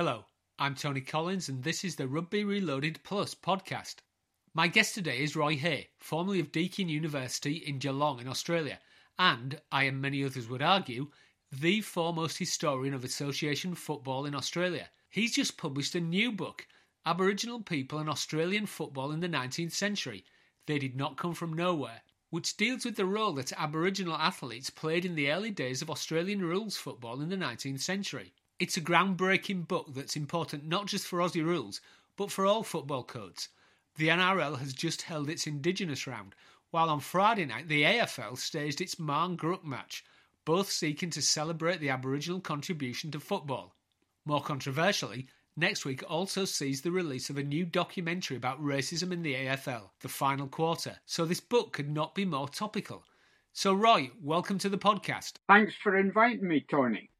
Hello, I'm Tony Collins, and this is the Rugby Reloaded Plus podcast. My guest today is Roy Hay, formerly of Deakin University in Geelong in Australia, and, I and many others would argue, the foremost historian of association football in Australia. He's just published a new book, Aboriginal People and Australian Football in the 19th Century. They Did Not Come From Nowhere, which deals with the role that Aboriginal athletes played in the early days of Australian rules football in the 19th century. It's a groundbreaking book that's important not just for Aussie rules, but for all football codes. The NRL has just held its Indigenous round, while on Friday night the AFL staged its Marn match, both seeking to celebrate the Aboriginal contribution to football. More controversially, next week also sees the release of a new documentary about racism in the AFL, The Final Quarter, so this book could not be more topical. So, Roy, welcome to the podcast. Thanks for inviting me, Tony.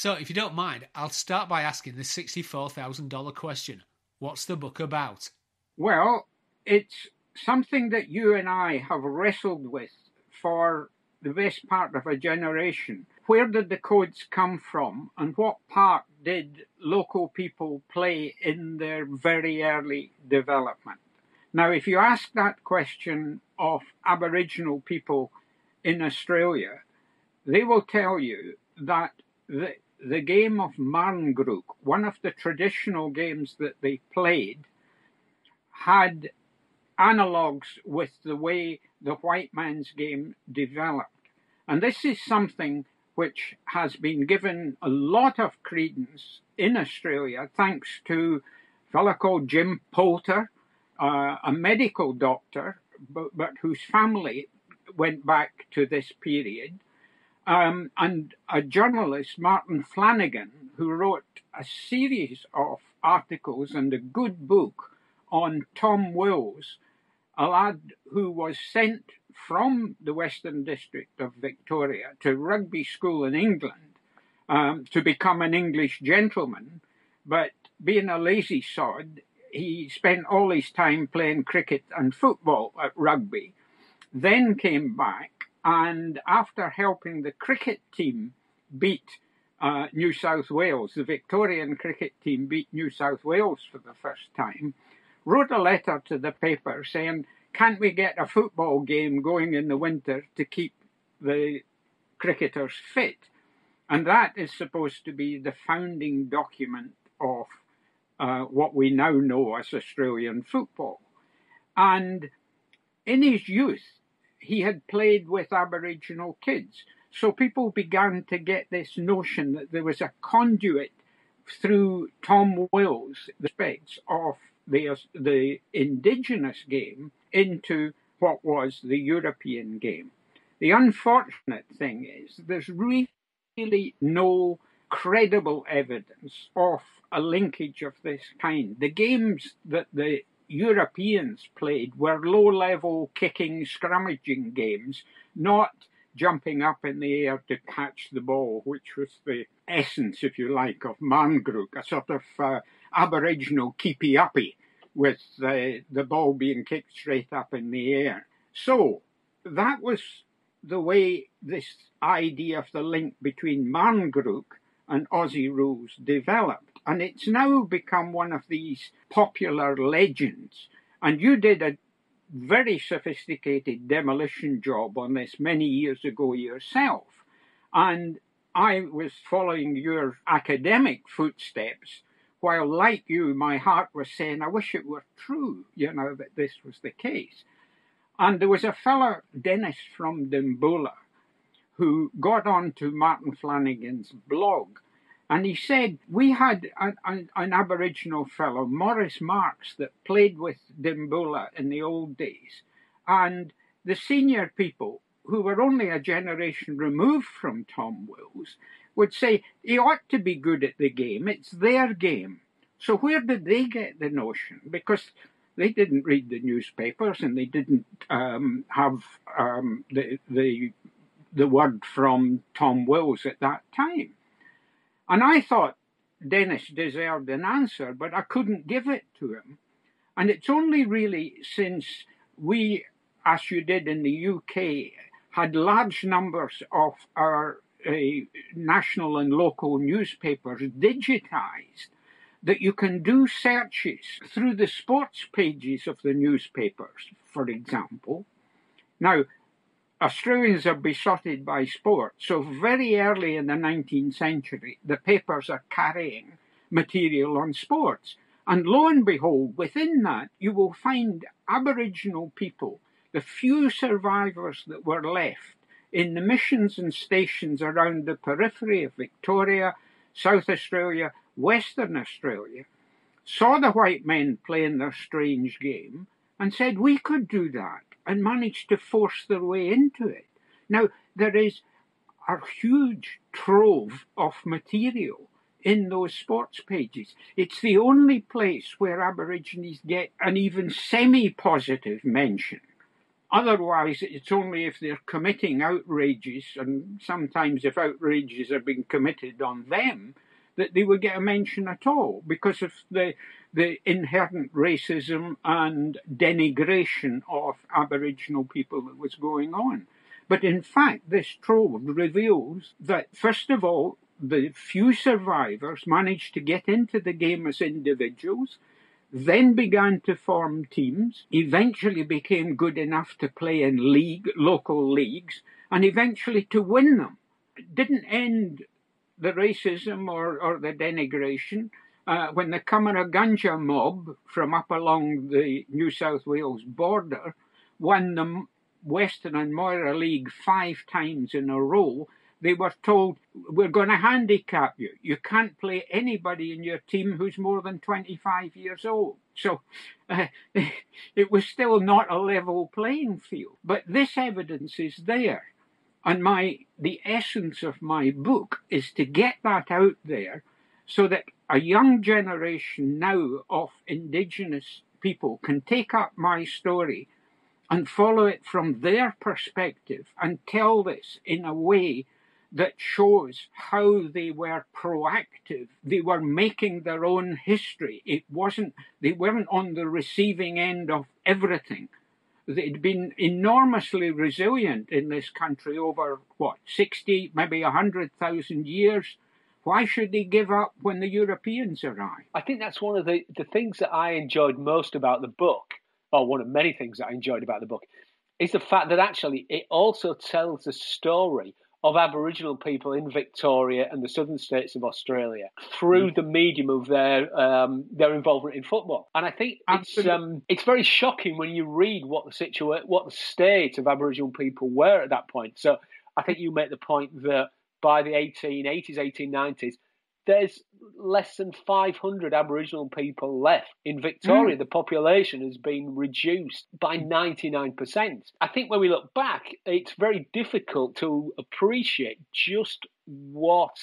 So, if you don't mind, I'll start by asking the $64,000 question What's the book about? Well, it's something that you and I have wrestled with for the best part of a generation. Where did the codes come from, and what part did local people play in their very early development? Now, if you ask that question of Aboriginal people in Australia, they will tell you that the, the game of Marngrook, one of the traditional games that they played, had analogues with the way the white man's game developed. And this is something which has been given a lot of credence in Australia thanks to a fellow called Jim Poulter, uh, a medical doctor, but, but whose family went back to this period um, and a journalist, Martin Flanagan, who wrote a series of articles and a good book on Tom Wills, a lad who was sent from the Western District of Victoria to rugby school in England um, to become an English gentleman, but being a lazy sod, he spent all his time playing cricket and football at rugby, then came back and after helping the cricket team beat uh, New South Wales, the Victorian cricket team beat New South Wales for the first time, wrote a letter to the paper saying, Can't we get a football game going in the winter to keep the cricketers fit? And that is supposed to be the founding document of uh, what we now know as Australian football. And in his youth, he had played with Aboriginal kids. So people began to get this notion that there was a conduit through Tom Wills, the aspects of the, the indigenous game into what was the European game. The unfortunate thing is there's really no credible evidence of a linkage of this kind. The games that the Europeans played were low level kicking, scrummaging games, not jumping up in the air to catch the ball, which was the essence, if you like, of Marngrook, a sort of uh, Aboriginal keepy uppy with uh, the ball being kicked straight up in the air. So that was the way this idea of the link between Marngrook and Aussie rules developed. And it's now become one of these popular legends. And you did a very sophisticated demolition job on this many years ago yourself. And I was following your academic footsteps, while, like you, my heart was saying, I wish it were true, you know, that this was the case. And there was a fellow, Dennis from Dimboola, who got on to Martin Flanagan's blog and he said, We had an, an, an, Aboriginal fellow, Morris Marks, that played with Dimboola in the old days. And the senior people, who were only a generation removed from Tom Wills, would say, He ought to be good at the game. It's their game. So where did they get the notion? Because they didn't read the newspapers and they didn't um, have um, the, the, the word from Tom Wills at that time. And I thought Dennis deserved an answer, but I couldn't give it to him. And it's only really since we, as you did in the UK, had large numbers of our uh, national and local newspapers digitized that you can do searches through the sports pages of the newspapers, for example. Now, Australians are besotted by sport, so very early in the 19th century, the papers are carrying material on sports. And lo and behold, within that, you will find Aboriginal people, the few survivors that were left in the missions and stations around the periphery of Victoria, South Australia, Western Australia, saw the white men playing their strange game and said, We could do that and managed to force their way into it. Now, there is a huge trove of material in those sports pages. It's the only place where Aborigines get an even semi positive mention. Otherwise, it's only if they're committing outrages, and sometimes if outrages are being committed on them, that they would get a mention at all because of the the inherent racism and denigration of Aboriginal people that was going on. But in fact, this trove reveals that, first of all, the few survivors managed to get into the game as individuals, then began to form teams, eventually became good enough to play in league, local leagues, and eventually to win them. It didn't end the racism or, or the denigration, uh, when the Ganja mob from up along the New South Wales border won the Western and Moira League five times in a row, they were told, We're going to handicap you. You can't play anybody in your team who's more than 25 years old. So uh, it was still not a level playing field. But this evidence is there. And my the essence of my book is to get that out there so that a young generation now of indigenous people can take up my story and follow it from their perspective and tell this in a way that shows how they were proactive. They were making their own history. It wasn't, they weren't on the receiving end of everything they'd been enormously resilient in this country over what 60 maybe 100,000 years why should they give up when the Europeans arrive I think that's one of the the things that I enjoyed most about the book or one of many things that I enjoyed about the book is the fact that actually it also tells the story of Aboriginal people in Victoria and the southern states of Australia through mm. the medium of their um, their involvement in football. And I think it's um, it's very shocking when you read what the situa- what the state of Aboriginal people were at that point. So I think you make the point that by the 1880s, 1890s, there's less than 500 Aboriginal people left in Victoria. Mm. The population has been reduced by 99%. I think when we look back, it's very difficult to appreciate just what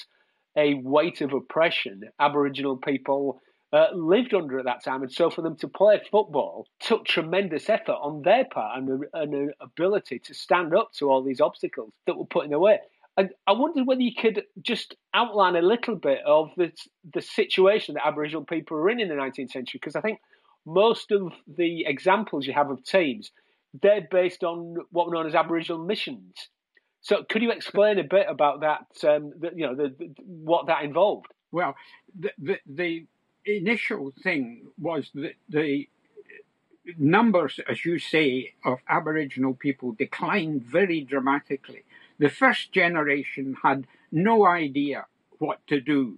a weight of oppression Aboriginal people uh, lived under at that time. And so for them to play football took tremendous effort on their part and an ability to stand up to all these obstacles that were put in their way. I, I wondered whether you could just outline a little bit of the the situation that Aboriginal people were in in the 19th century, because I think most of the examples you have of teams they're based on what were known as Aboriginal missions. So, could you explain a bit about that? Um, the, you know, the, the, what that involved. Well, the, the, the initial thing was that the numbers, as you say, of Aboriginal people declined very dramatically the first generation had no idea what to do.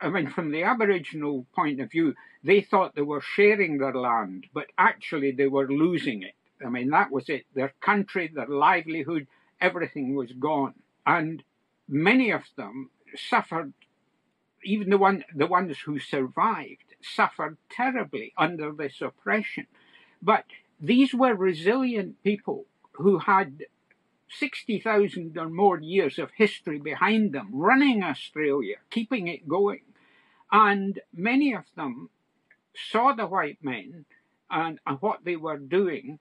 I mean, from the Aboriginal point of view, they thought they were sharing their land, but actually they were losing it. I mean, that was it. Their country, their livelihood, everything was gone. And many of them suffered, even the, one, the ones who survived, suffered terribly under this oppression. But these were resilient people who had 60,000 or more years of history behind them, running Australia, keeping it going. And many of them saw the white men and, and what they were doing.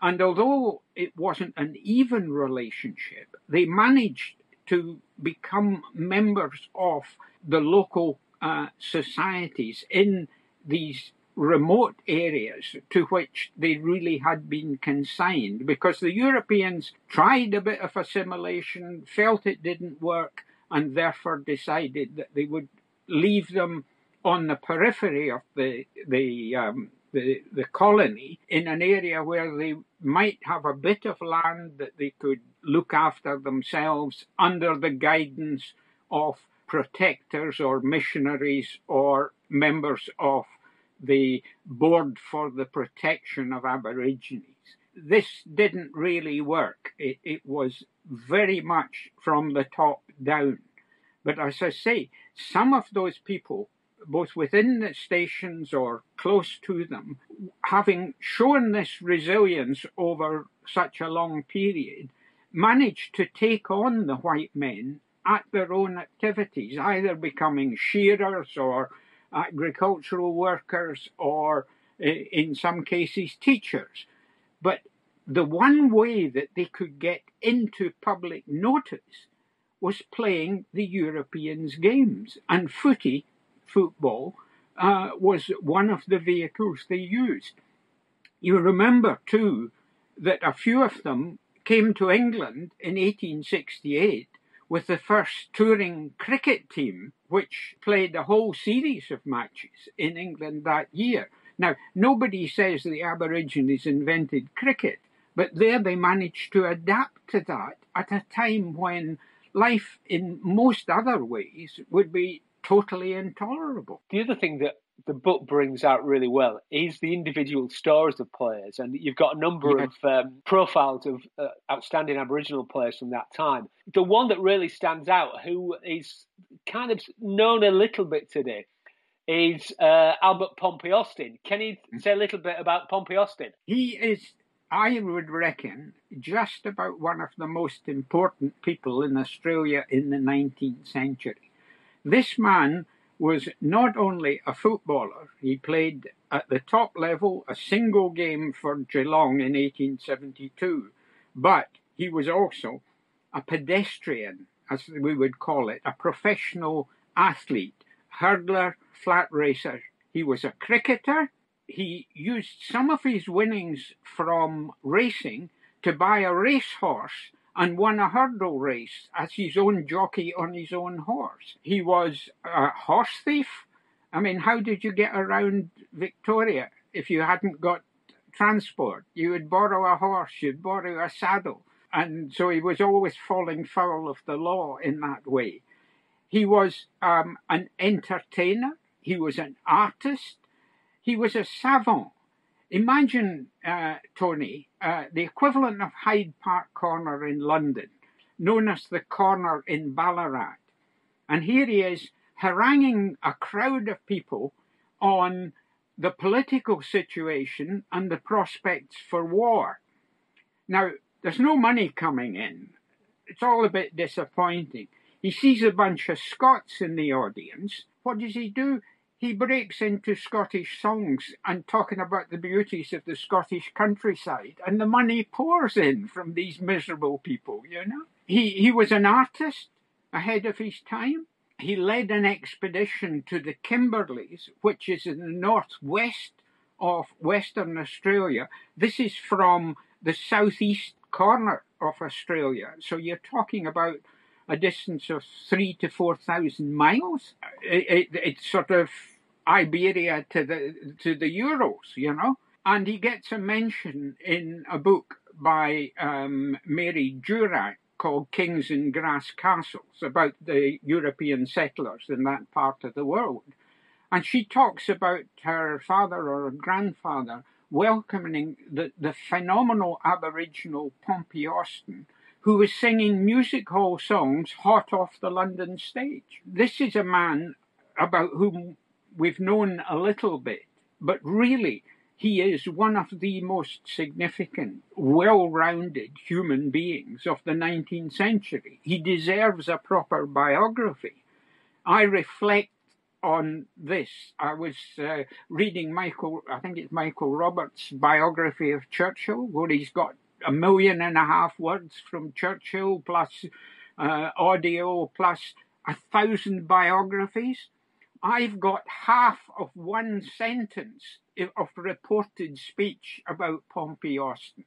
And although it wasn't an even relationship, they managed to become members of the local uh, societies in these remote areas to which they really had been consigned because the Europeans tried a bit of assimilation, felt it didn't work, and therefore decided that they would leave them on the periphery of the the um, the, the colony in an area where they might have a bit of land that they could look after themselves under the guidance of protectors or missionaries or members of the Board for the Protection of Aborigines. This didn't really work. It, it was very much from the top down. But as I say, some of those people both within the stations or close to them, having shown this resilience over such a long period, managed to take on the white men at their own activities, either becoming shearers or agricultural workers or, in some cases, teachers. But the one way that they could get into public notice was playing the Europeans' games, and footy football uh, was one of the vehicles they used. You remember, too, that a few of them came to England in 1868 with the first touring cricket team, which played a whole series of matches in England that year. Now, nobody says the Aborigines invented cricket, but there they managed to adapt to that at a time when life in most other ways would be totally intolerable. The other thing that the book brings out really well is the individual stories of players, and you've got a number of um, profiles of uh, outstanding Aboriginal players from that time. The one that really stands out, who is kind of known a little bit today, is uh, Albert Pompey Austin. Can you mm. say a little bit about Pompey Austin? He is, I would reckon, just about one of the most important people in Australia in the 19th century. This man was not only a footballer, he played at the top level a single game for Geelong in 1872, but he was also a pedestrian, as we would call it, a professional athlete, hurdler, flat racer. He was a cricketer. He used some of his winnings from racing to buy a racehorse and won a hurdle race as his own jockey on his own horse. He was a horse thief. I mean, how did you get around Victoria if you hadn't got transport? You would borrow a horse, you'd borrow a saddle. And so he was always falling foul of the law in that way. He was um, an entertainer, he was an artist, he was a savant. Imagine, uh, Tony, uh, the equivalent of Hyde Park Corner in London, known as the corner in Ballarat. And here he is haranguing a crowd of people on the political situation and the prospects for war. Now, there's no money coming in. It's all a bit disappointing. He sees a bunch of Scots in the audience. What does he do? He breaks into Scottish songs and talking about the beauties of the Scottish countryside, and the money pours in from these miserable people, you know. He, he was an artist ahead of his time. He led an expedition to the Kimberleys, which is in the northwest of Western Australia. This is from the southeast corner of Australia. So you're talking about a distance of three to four thousand miles. It, it, it's sort of Iberia to the to the Urals, you know. And he gets a mention in a book by um, Mary Durack called Kings in Grass Castles about the European settlers in that part of the world. And she talks about her father or her grandfather welcoming the, the phenomenal Aboriginal Pompey Austin, who was singing music hall songs hot off the London stage. This is a man about whom we've known a little bit, but really, he is one of the most significant, well rounded human beings of the 19th century. He deserves a proper biography. I reflect on this. I was uh, reading Michael, I think it's Michael Roberts' biography of Churchill, where he's got a million and a half words from Churchill, plus uh, audio, plus a thousand biographies. I've got half of one sentence of reported speech about Pompey Austin,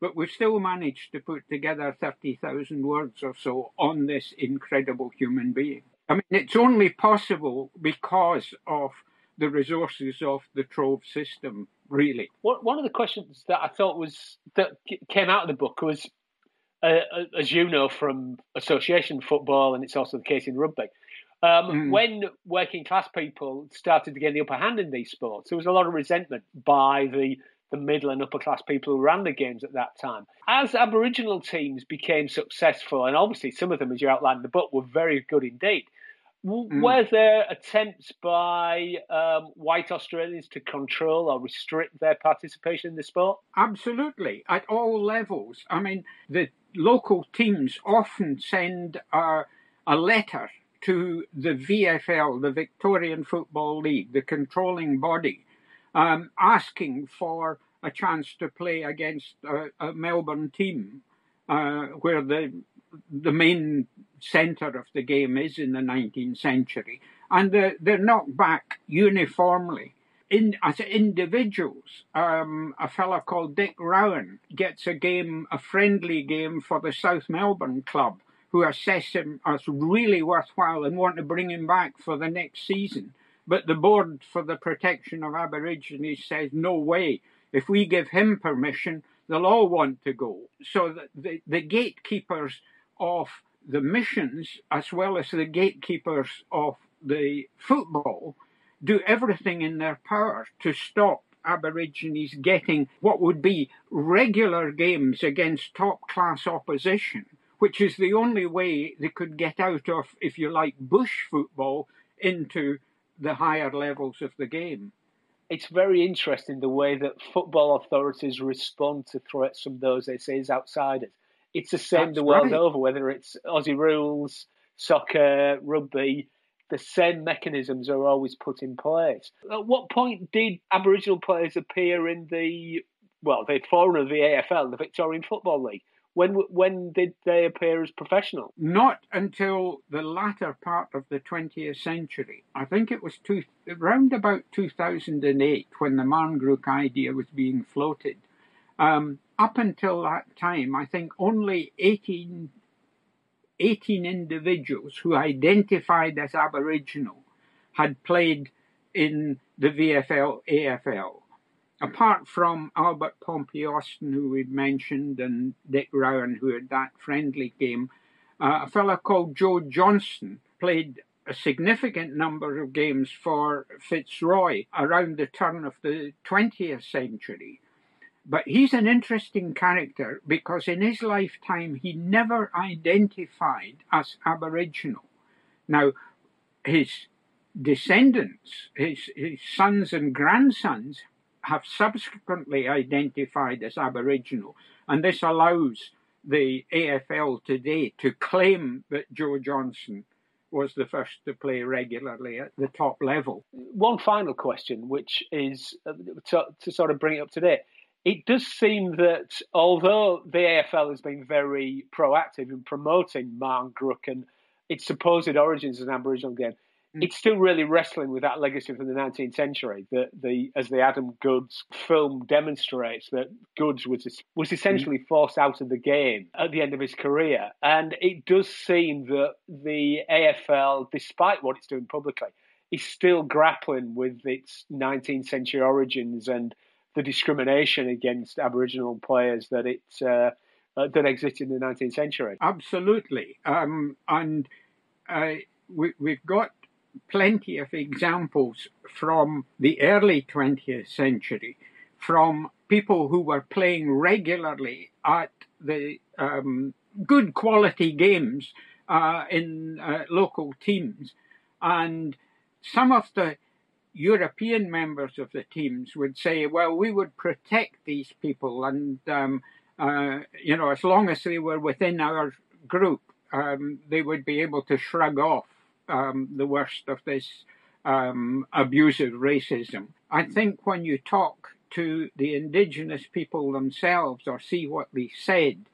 but we've still managed to put together 30,000 words or so on this incredible human being. I mean, it's only possible because of the resources of the Trove system, really. One of the questions that I thought was that came out of the book was, uh, as you know from association football, and it's also the case in rugby. Um, mm. When working class people started to get the upper hand in these sports, there was a lot of resentment by the the middle and upper class people who ran the games at that time. As Aboriginal teams became successful, and obviously some of them, as you outlined in the book, were very good indeed, Mm. Were there attempts by um, white Australians to control or restrict their participation in the sport? Absolutely, at all levels. I mean, the local teams often send a, a letter to the VFL, the Victorian Football League, the controlling body, um, asking for a chance to play against a, a Melbourne team uh, where the the main centre of the game is in the 19th century, and they're, they're knocked back uniformly. In, as individuals, um, a fellow called Dick Rowan gets a game, a friendly game for the South Melbourne club, who assess him as really worthwhile and want to bring him back for the next season. But the Board for the Protection of Aborigines says, no way. If we give him permission, they'll all want to go. So the, the gatekeepers of the missions as well as the gatekeepers of the football do everything in their power to stop Aborigines getting what would be regular games against top class opposition, which is the only way they could get out of, if you like, bush football into the higher levels of the game. It's very interesting the way that football authorities respond to threats from those they say as outsiders. It's the same That's the world right. over, whether it's Aussie rules, soccer, rugby. The same mechanisms are always put in place. At what point did Aboriginal players appear in the well, the forum of the AFL, the Victorian Football League? When when did they appear as professional? Not until the latter part of the 20th century. I think it was two, around about 2008 when the Marngrook idea was being floated. Um, up until that time, I think only 18, 18 individuals who identified as Aboriginal had played in the VFL AFL. Apart from Albert Pompey Austin, who we've mentioned, and Dick Rowan, who had that friendly game, uh, a fellow called Joe Johnson played a significant number of games for Fitzroy around the turn of the 20th century. But he's an interesting character because in his lifetime he never identified as Aboriginal. Now, his descendants, his, his sons and grandsons, have subsequently identified as Aboriginal, and this allows the AFL today to claim that Joe Johnson was the first to play regularly at the top level. One final question, which is uh, to, to sort of bring it up to date it does seem that although the AFL has been very proactive in promoting Marngrook and its supposed origins as an Aboriginal game, mm. it's still really wrestling with that legacy from the 19th century. That the, as the Adam Goodes film demonstrates, that Goodes was was essentially mm. forced out of the game at the end of his career, and it does seem that the AFL, despite what it's doing publicly, is still grappling with its 19th century origins and the discrimination against Aboriginal players that it uh, uh, that existed in the 19th century. Absolutely, um, and uh, we, we've got plenty of examples from the early 20th century from people who were playing regularly at the um, good quality games uh, in uh, local teams. And some of the European members of the teams would say, well, we would protect these people, and um, uh, you know, as long as they were within our group, um, they would be able to shrug off um, the worst of this um, abusive racism. I think when you talk to the indigenous people themselves or see what they said,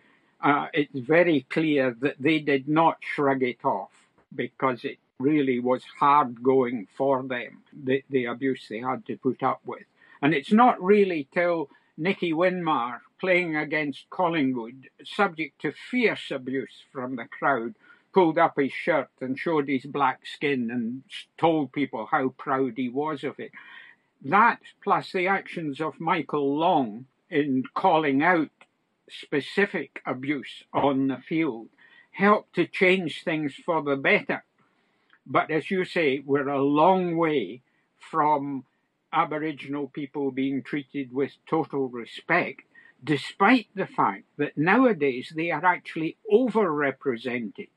uh, it's very clear that they did not shrug it off because it really was hard going for them, the, the abuse they had to put up with. And it's not really till Nicky Winmar playing against Collingwood, subject to fierce abuse from the crowd, pulled up his shirt and showed his black skin and told people how proud he was of it. That, plus the actions of Michael Long in calling out specific abuse on the field, helped to change things for the better. But as you say, we're a long way from Aboriginal people being treated with total respect, despite the fact that nowadays they are actually overrepresented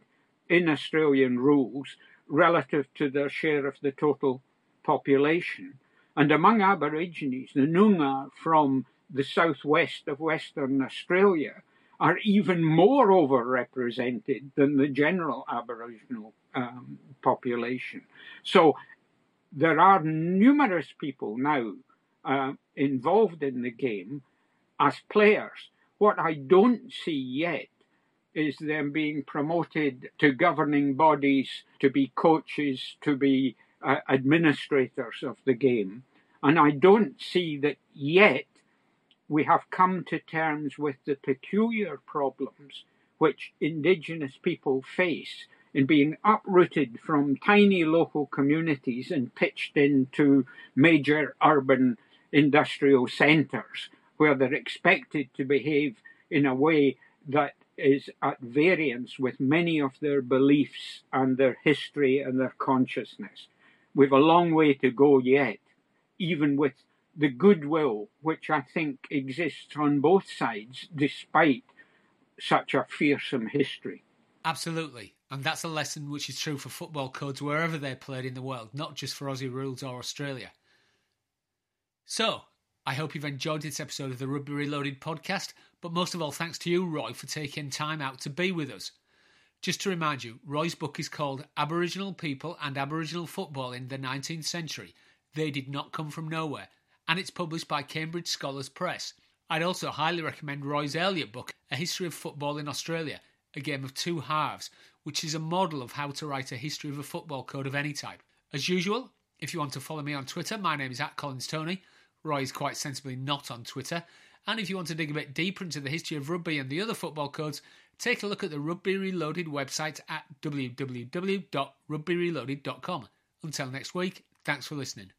in Australian rules relative to their share of the total population. And among Aborigines, the Noongar from the southwest of Western Australia are even more overrepresented than the general Aboriginal um, population. So there are numerous people now uh, involved in the game as players. What I don't see yet is them being promoted to governing bodies, to be coaches, to be uh, administrators of the game. And I don't see that yet we have come to terms with the peculiar problems which indigenous people face in being uprooted from tiny local communities and pitched into major urban industrial centres where they're expected to behave in a way that is at variance with many of their beliefs and their history and their consciousness. We've a long way to go yet, even with the goodwill which I think exists on both sides despite such a fearsome history. Absolutely. And that's a lesson which is true for football codes wherever they're played in the world, not just for Aussie rules or Australia. So, I hope you've enjoyed this episode of the Rugby Reloaded podcast, but most of all, thanks to you, Roy, for taking time out to be with us. Just to remind you, Roy's book is called Aboriginal People and Aboriginal Football in the 19th Century. They Did Not Come From Nowhere, and it's published by Cambridge Scholars Press. I'd also highly recommend Roy's earlier book, A History of Football in Australia, a game of two halves, which is a model of how to write a history of a football code of any type. As usual, if you want to follow me on Twitter, my name is at Collins Tony. Roy is quite sensibly not on Twitter. And if you want to dig a bit deeper into the history of rugby and the other football codes, take a look at the Rugby Reloaded website at www.rugbyreloaded.com. Until next week, thanks for listening.